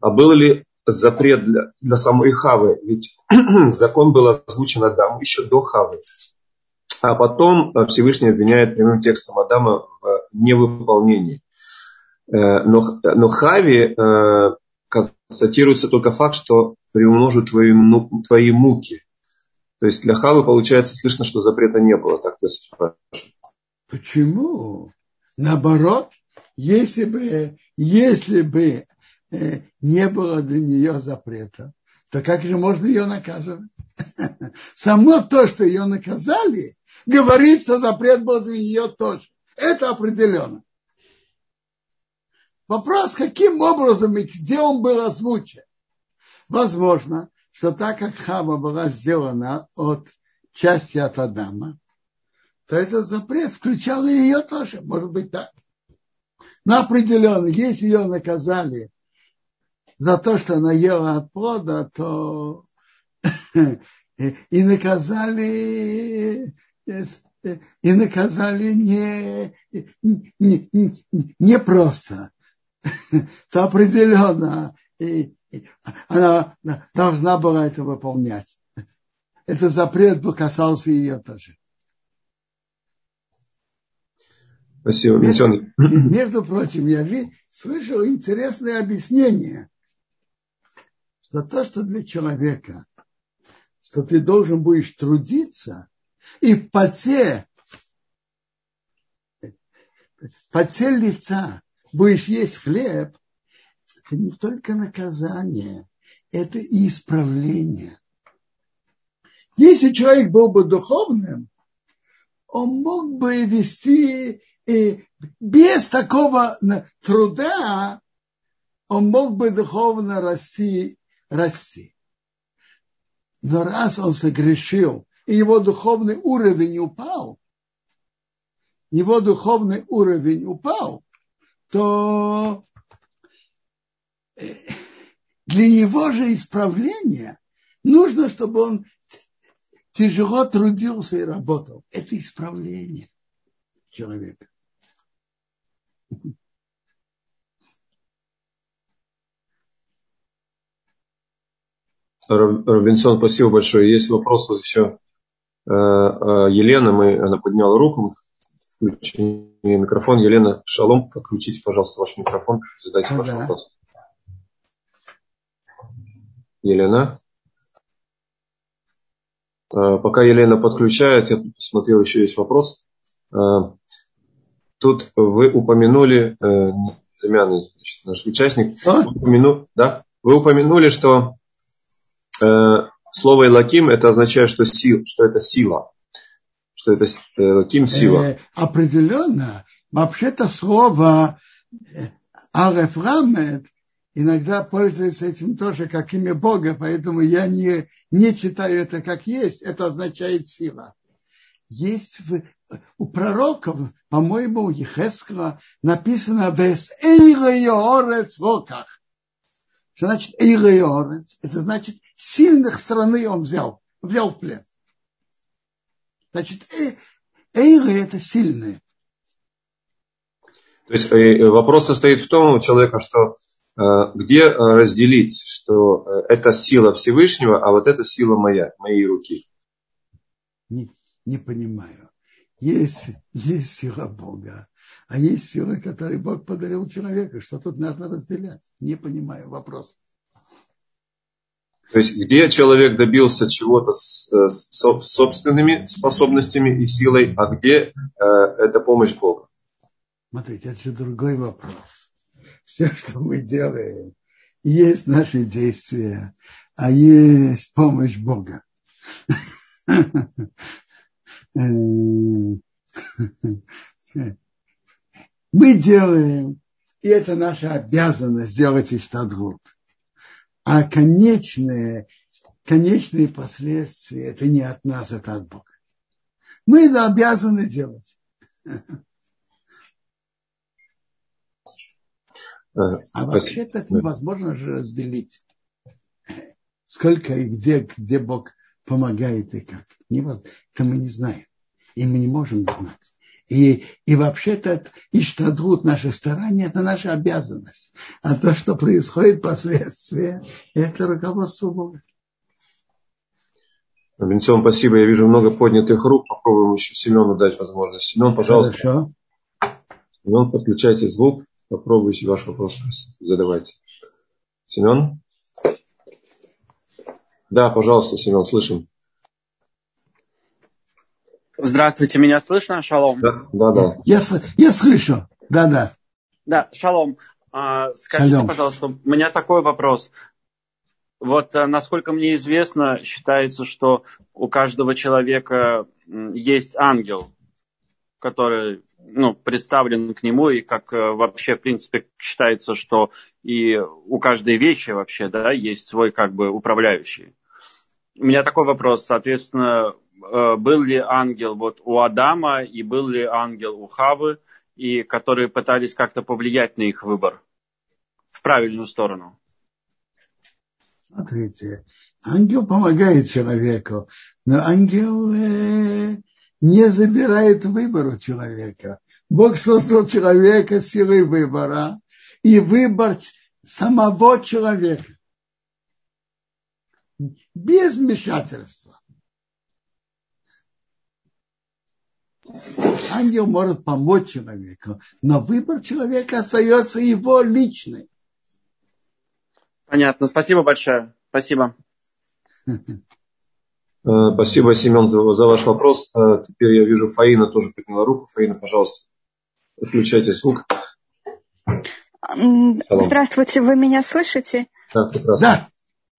Speaker 2: А был ли запрет для, для самой Хавы? Ведь закон был озвучен Адаму еще до Хавы. А потом Всевышний обвиняет прямым текстом Адама в невыполнении. Э, но, но Хави э, констатируется только факт, что приумножу твои, твои муки. То есть для Хавы, получается, слышно, что запрета не было. Так, то есть,
Speaker 1: Почему? Наоборот, если бы, если бы э, не было для нее запрета, то как же можно ее наказывать? Само то, что ее наказали, говорит, что запрет был для нее тоже. Это определенно. Вопрос, каким образом и где он был озвучен. Возможно, что так как Хама была сделана от части от Адама, то этот запрет включал и ее тоже. Может быть так. Но определенно, если ее наказали за то, что она ела от плода, то и наказали и наказали не, не, не просто, то определенно и, и она должна была это выполнять. Это запрет бы касался ее тоже.
Speaker 2: Спасибо,
Speaker 1: между, между прочим, я слышал интересное объяснение, что то, что для человека, что ты должен будешь трудиться, и в поте, в поте лица будешь есть хлеб, это не только наказание, это и исправление. Если человек был бы духовным, он мог бы вести и без такого труда он мог бы духовно расти, расти. Но раз он согрешил, и его духовный уровень упал, его духовный уровень упал, то э, для его же исправления нужно, чтобы он тяжело трудился и работал. Это исправление человека.
Speaker 2: Робинсон, спасибо большое. Есть вопрос вот еще. Э, э, Елена, мы, она подняла руку, включи микрофон. Елена, шалом, подключите, пожалуйста, ваш микрофон, задайте ваш да. вопрос. Елена. Э, пока Елена подключает, я посмотрел, еще есть вопрос. Тут вы упомянули, Замяный, значит, наш участник, а? упомяну, да, вы упомянули, что слово «элаким» это означает, что, сил, что это сила. Что это «элаким» сила. Э,
Speaker 1: определенно. Вообще-то слово э, «алеф рамет» иногда пользуется этим тоже как имя Бога, поэтому я не, не читаю это как есть. Это означает сила. Есть в, у пророков, по-моему, у Ехескова написано «Вес эйрейорец в руках». Что значит эйрейорец? Это значит сильных страны он взял, взял в плен. Значит, э, эйры это сильные.
Speaker 2: То есть э, вопрос состоит в том у человека, что э, где разделить, что это сила Всевышнего, а вот это сила моя, моей руки?
Speaker 1: Не, не понимаю. Есть, есть сила Бога, а есть сила, которую Бог подарил человеку. Что тут нужно разделять? Не понимаю вопрос.
Speaker 2: То есть, где человек добился чего-то с, с собственными способностями и силой, а где э, это помощь Бога?
Speaker 1: Смотрите, это же другой вопрос. Все, что мы делаем, есть наши действия, а есть помощь Бога. Мы делаем, и это наша обязанность сделать иштадгут. А конечные, конечные последствия, это не от нас, это от Бога. Мы это обязаны делать. А вообще-то это невозможно же разделить. Сколько и где, где Бог помогает и как. Это мы не знаем. И мы не можем знать. И, и вообще-то иштадрут, наше старание, это наша обязанность. А то, что происходит последствия, это руководство Бога.
Speaker 2: Бенцион, спасибо. Я вижу много поднятых рук. Попробуем еще Семену дать возможность. Семен, пожалуйста. Хорошо. Семен, подключайте звук. Попробуйте ваш вопрос задавайте. Семен? Да, пожалуйста, Семен, слышим.
Speaker 3: Здравствуйте, меня слышно? Шалом.
Speaker 2: Да, да. да.
Speaker 1: Я, я слышу. Да, да.
Speaker 3: Да, шалом. А, скажите, шалом. пожалуйста, у меня такой вопрос. Вот, а, насколько мне известно, считается, что у каждого человека есть ангел, который ну, представлен к нему, и как э, вообще, в принципе, считается, что и у каждой вещи вообще, да, есть свой как бы управляющий. У меня такой вопрос, соответственно, Э, был ли ангел вот у Адама и был ли ангел у Хавы, и которые пытались как-то повлиять на их выбор в правильную сторону.
Speaker 1: Смотрите, ангел помогает человеку, но ангел э, не забирает выбор у человека. Бог создал человека силой выбора и выбор самого человека без вмешательства. Ангел может помочь человеку, но выбор человека остается его личный.
Speaker 3: Понятно. Спасибо большое. Спасибо.
Speaker 2: Э, спасибо, Семен, за ваш вопрос. Э, теперь я вижу, Фаина тоже подняла руку. Фаина, пожалуйста, включайте звук.
Speaker 4: Здравствуйте, вы меня слышите?
Speaker 1: Да, прекрасно. Да.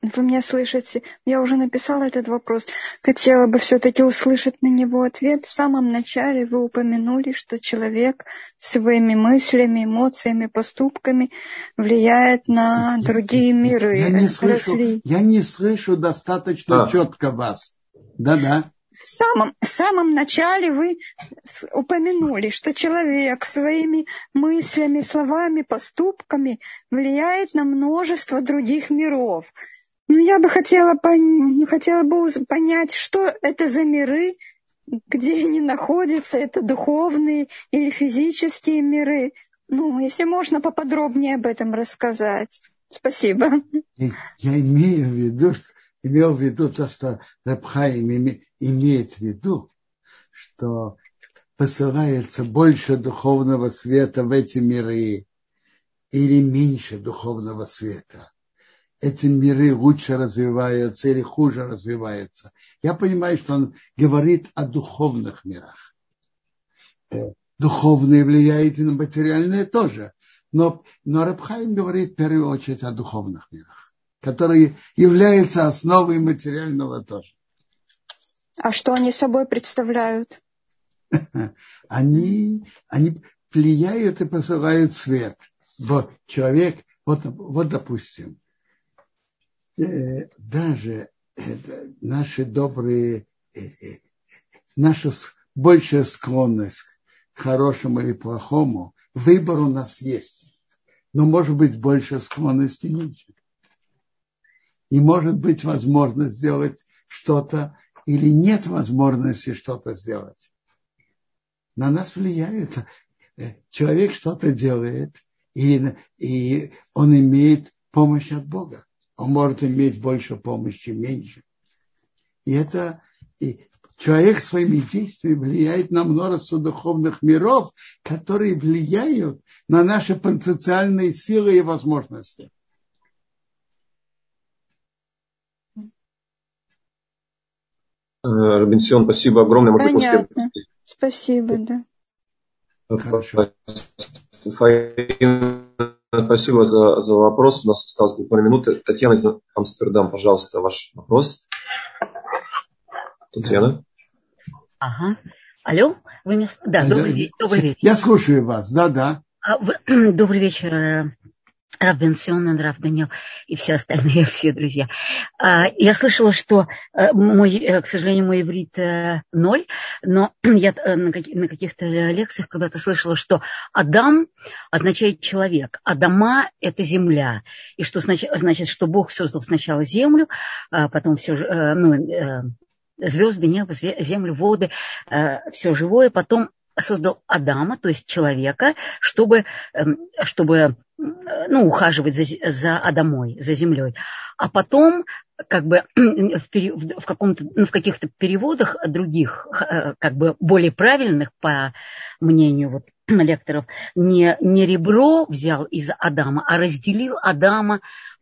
Speaker 4: Вы меня слышите? Я уже написала этот вопрос. Хотела бы все-таки услышать на него ответ. В самом начале вы упомянули, что человек своими мыслями, эмоциями, поступками влияет на другие миры.
Speaker 1: Я не слышу, я не слышу достаточно а. четко вас. Да-да.
Speaker 4: В самом, в самом начале вы упомянули, что человек своими мыслями, словами, поступками влияет на множество других миров. Ну, я бы хотела, пон... хотела бы понять, что это за миры, где они находятся, это духовные или физические миры. Ну, если можно поподробнее об этом рассказать. Спасибо.
Speaker 1: Я имею в виду, имел в виду то, что Рабхаим имеет в виду, что посылается больше духовного света в эти миры или меньше духовного света эти миры лучше развиваются или хуже развиваются. Я понимаю, что он говорит о духовных мирах. Э, духовные влияют и на материальные тоже. Но, но Рабхайм говорит в первую очередь о духовных мирах, которые являются основой материального тоже.
Speaker 4: А что они собой представляют?
Speaker 1: Они, они влияют и посылают свет. Вот человек, вот, вот допустим, даже наши добрые, э, э, наша большая склонность к хорошему или плохому, выбор у нас есть. Но может быть больше склонности меньше. И может быть возможность сделать что-то или нет возможности что-то сделать. На нас влияет. Человек что-то делает, и, и он имеет помощь от Бога он может иметь больше помощи, меньше. И это и человек своими действиями влияет на множество духовных миров, которые влияют на наши потенциальные силы и возможности.
Speaker 2: Робинсон, спасибо огромное.
Speaker 4: Может, Понятно. После... Спасибо, да.
Speaker 2: Хорошо. Спасибо за, за вопрос. У нас осталось буквально минуты. Татьяна из Амстердам, пожалуйста, ваш вопрос. Татьяна.
Speaker 5: Ага. Алло, вы меня... Да, добрый, добрый вечер.
Speaker 1: Я слушаю вас, да, да.
Speaker 5: А, вы... Добрый вечер, Рав Бенсион, Рав Данил и все остальные, все друзья. А, я слышала, что э, мой, э, к сожалению, мой иврит э, ноль, но я на каких-то лекциях когда-то слышала, что Адам означает человек, Адама – это земля. И что значит, значит, что Бог создал сначала землю, а потом все, ну, звезды, небо, землю, воды, все живое, потом создал Адама, то есть человека, чтобы, эм, чтобы ну, ухаживать за, за Адамой, за землей. А потом как бы в, в, каком-то, ну, в каких-то переводах других, э, как бы более правильных, по мнению вот лекторов, не, не ребро взял из Адама, а разделил Адама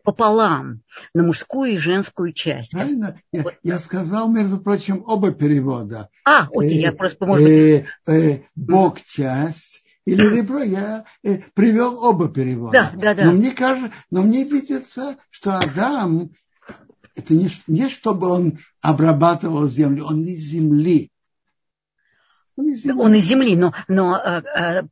Speaker 5: пополам на мужскую и женскую часть.
Speaker 1: Правильно? Я, я сказал, между прочим, оба перевода.
Speaker 5: А, окей, э, я просто, может
Speaker 1: э, э, Бог часть или ребро, я э, привел оба перевода.
Speaker 5: Да, да, да.
Speaker 1: Но мне кажется, но мне видится, что Адам это не, не чтобы он обрабатывал землю, он из земли.
Speaker 5: Он из земли, он из земли но, но э, э,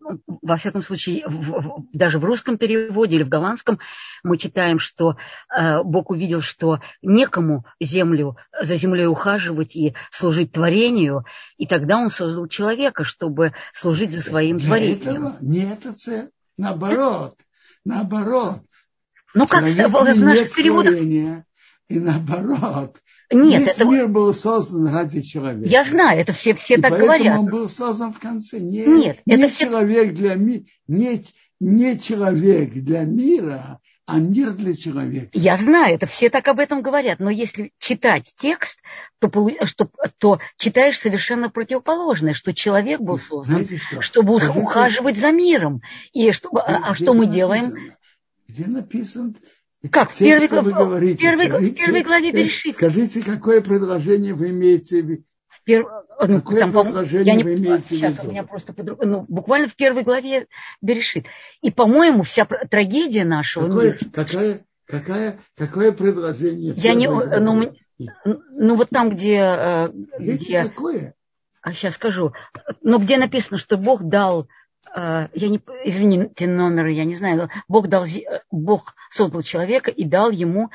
Speaker 5: во всяком случае, в, в, даже в русском переводе или в голландском мы читаем, что э, Бог увидел, что некому землю, за землей ухаживать и служить творению, и тогда он создал человека, чтобы служить за своим
Speaker 1: Для
Speaker 5: творением.
Speaker 1: Этого не это цель, наоборот, наоборот.
Speaker 5: Ну как в наших переводах?
Speaker 1: И наоборот,
Speaker 5: нет,
Speaker 1: Весь
Speaker 5: это...
Speaker 1: мир был создан ради человека.
Speaker 5: Я знаю, это все, все
Speaker 1: и
Speaker 5: так
Speaker 1: поэтому
Speaker 5: говорят.
Speaker 1: он был создан в конце. Не,
Speaker 5: Нет,
Speaker 1: не
Speaker 5: это
Speaker 1: человек все... для мира, не, не человек для мира, а мир для человека.
Speaker 5: Я знаю, это все так об этом говорят, но если читать текст, то, что, то читаешь совершенно противоположное, что человек был создан, что? чтобы Скажите, ухаживать за миром. И чтобы, где, а, а что мы делаем?
Speaker 1: Где написано,
Speaker 5: как? В первой, глав... говорите, в первой, скажите, в первой главе Берешит.
Speaker 1: Скажите, какое предложение вы имеете в виду?
Speaker 5: Пер... Ну,
Speaker 1: какое там, предложение
Speaker 5: я не...
Speaker 1: вы имеете
Speaker 5: Сейчас
Speaker 1: в виду?
Speaker 5: у меня просто подруг... ну, буквально в первой главе Берешит. И, по-моему, вся трагедия нашего
Speaker 1: какое,
Speaker 5: мира...
Speaker 1: Какая, какая, какое предложение?
Speaker 5: Я не... Ну, ну, вот там, где... э,
Speaker 1: где... Какое?
Speaker 5: А сейчас скажу. Ну, где написано, что Бог дал Э, я не, извините, номер, я не знаю, Бог, дал, Бог создал человека и дал ему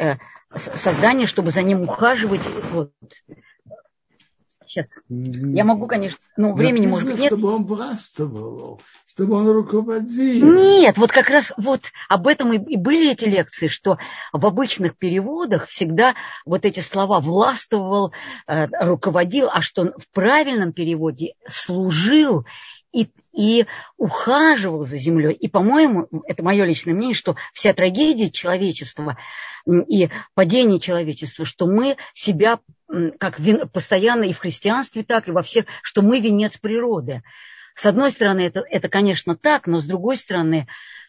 Speaker 5: э, создание, чтобы за ним ухаживать. Вот. Сейчас. Я могу, конечно, ну, времени
Speaker 1: Написано,
Speaker 5: может быть нет.
Speaker 1: чтобы он властвовал, чтобы он руководил.
Speaker 5: Нет, вот как раз вот об этом и, и были эти лекции, что в обычных переводах всегда вот эти слова властвовал, э, руководил, а что в правильном переводе служил и, и ухаживал за землей. И, по-моему, это мое личное мнение, что вся трагедия человечества и падение человечества, что мы себя как вин, постоянно и в христианстве так, и во всех, что мы венец природы. С одной стороны, это, это конечно, так, но с другой стороны,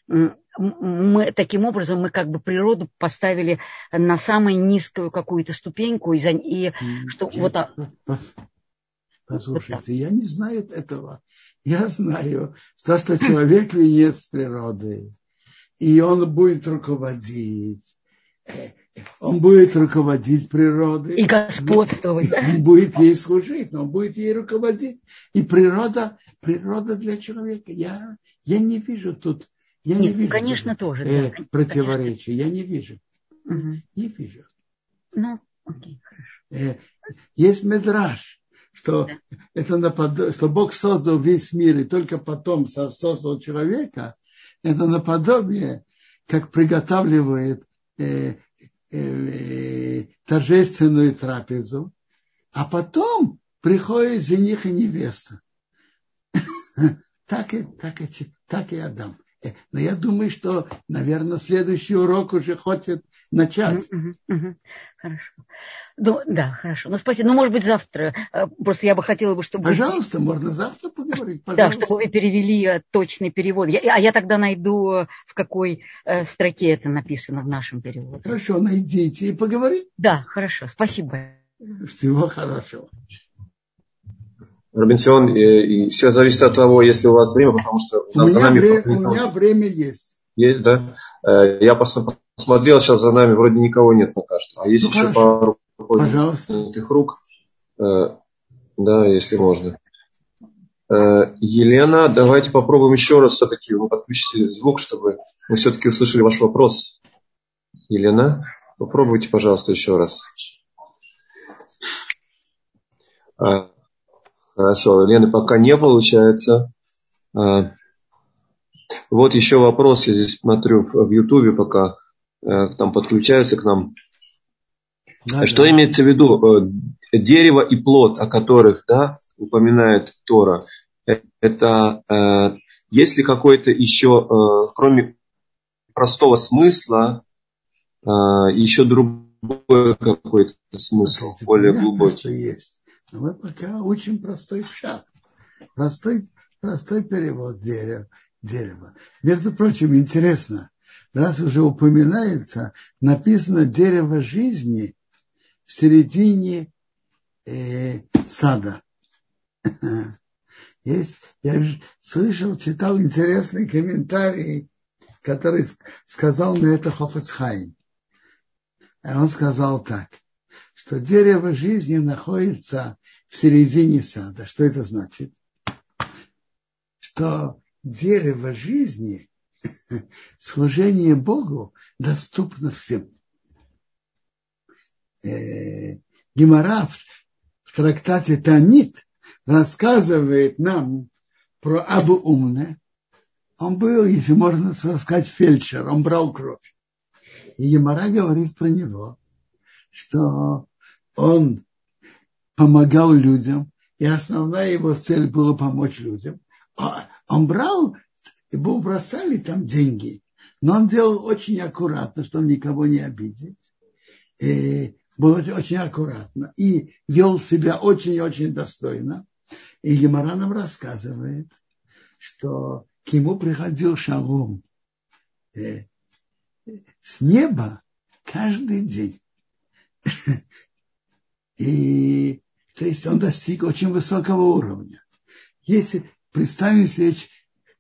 Speaker 5: мы таким образом мы как бы природу поставили на самую низкую какую-то ступеньку и, за, и что
Speaker 1: я,
Speaker 5: вот так.
Speaker 1: Послушайте, вот я не знаю этого. Я знаю, то, что человек венец природы, и он будет руководить, э, он будет руководить природой.
Speaker 5: И господствовать.
Speaker 1: Он будет ей служить, но он будет ей руководить. И природа, природа для человека. Я, я не вижу тут, я Нет, не вижу
Speaker 5: конечно, тоже,
Speaker 1: э, да, противоречия. Я не вижу.
Speaker 5: Угу.
Speaker 1: Не вижу.
Speaker 5: Ну, окей, хорошо.
Speaker 1: Э, есть медраж что, это напод... что Бог создал весь мир и только потом создал человека, это наподобие, как приготавливает э, э, э, торжественную трапезу, а потом приходит жених и невеста. так, и, так, и, так и Адам. Э, но я думаю, что, наверное, следующий урок уже хочет начать.
Speaker 5: Хорошо. Ну, да, хорошо. Ну, спасибо. Ну, может быть, завтра. Э, просто я бы хотела бы, чтобы...
Speaker 1: Пожалуйста, вы... можно завтра поговорить. Пожалуйста.
Speaker 5: Да, чтобы вы перевели э, точный перевод. Я, а я тогда найду, э, в какой э, строке это написано в нашем переводе.
Speaker 1: Хорошо, найдите и поговорим.
Speaker 5: Да, хорошо. Спасибо.
Speaker 1: Всего хорошего.
Speaker 2: Робинсон, и, и все зависит от того, если у вас время, потому что у,
Speaker 1: нас у, меня, нами время, у меня время есть.
Speaker 2: Есть, да. Я посмотрел, сейчас за нами вроде никого нет пока что. А есть ну, еще хорошо. пару. Их рук. Э, да, если можно. Э, Елена, давайте попробуем еще раз все-таки. Вы подключите звук, чтобы мы все-таки услышали ваш вопрос. Елена, попробуйте, пожалуйста, еще раз. А, хорошо, Елены пока не получается. А, вот еще вопрос, я здесь смотрю в Ютубе, пока там подключаются к нам. Да, Что да. имеется в виду? Э, дерево и плод, о которых да, упоминает Тора, э, это э, есть ли какой-то еще, э, кроме простого смысла, э, еще другой какой-то смысл, это более глубокий?
Speaker 1: Есть. Но мы пока учим простой пшат, простой, простой перевод дерева, дерева. Между прочим, интересно, раз уже упоминается, написано дерево жизни в середине э, сада. Есть, я слышал, читал интересный комментарий, который сказал на это Хофецхайм. А он сказал так, что дерево жизни находится в середине сада. Что это значит? Что дерево жизни, служение Богу доступно всем. Э, Гемора в трактате Танит рассказывает нам про Абу Умне. Он был, если можно сказать, фельдшер, он брал кровь. И Емара говорит про него, что он помогал людям, и основная его цель была помочь людям. А он брал, ему бросали там деньги, но он делал очень аккуратно, чтобы никого не обидеть. И был очень аккуратно и вел себя очень-очень достойно. И Гемора нам рассказывает, что к нему приходил шалом э, с неба каждый день. И то есть он достиг очень высокого уровня. Если представим себе,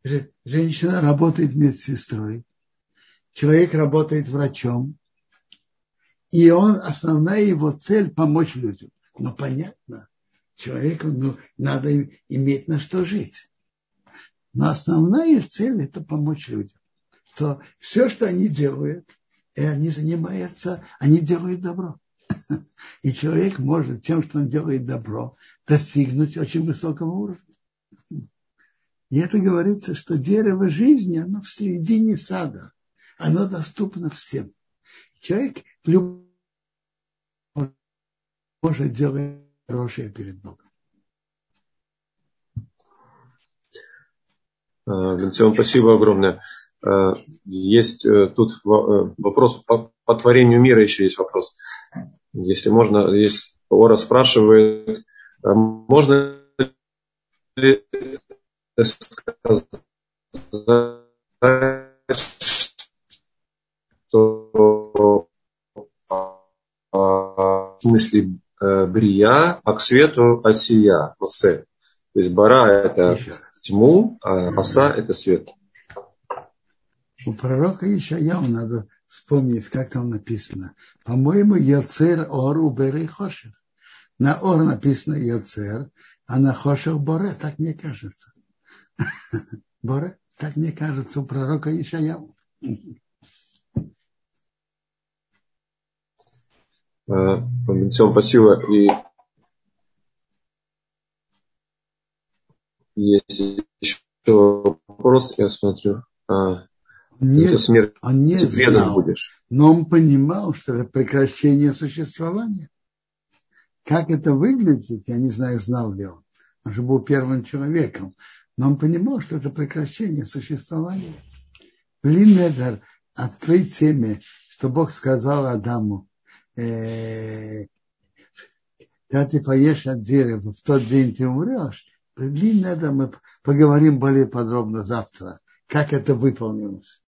Speaker 1: женщина работает медсестрой, человек работает врачом, и он, основная его цель – помочь людям. Но понятно, человеку ну, надо иметь на что жить. Но основная цель – это помочь людям. То все, что они делают, и они занимаются, они делают добро. И человек может тем, что он делает добро, достигнуть очень высокого уровня. И это говорится, что дерево жизни, оно в середине сада. Оно доступно всем. Человек любой может делать хорошее перед Богом.
Speaker 2: Э, спасибо огромное. Э, есть э, тут вопрос по, по творению мира еще есть вопрос. Если можно, есть Ора спрашивает, можно ли сказать, что в смысле Э, брия, а к свету осия, осе. То есть бара это тьму, а оса это свет.
Speaker 1: У пророка Ишаяу надо вспомнить, как там написано. По-моему, Яцер Ор убери Хошев. На Ор написано Яцер, а на Хошев Боре, так мне кажется. Боре, так мне кажется, у пророка Ишаяу.
Speaker 2: Всем спасибо. И есть еще вопрос, я смотрю. А,
Speaker 1: нет, смерть он не знал, будешь. но он понимал, что это прекращение существования. Как это выглядит, я не знаю, знал ли он. Он же был первым человеком. Но он понимал, что это прекращение существования. Блин, о той теме, что Бог сказал Адаму, э, когда ты поешь от дерева, в тот день ты умрешь, длинно это мы поговорим более подробно завтра, как это выполнилось.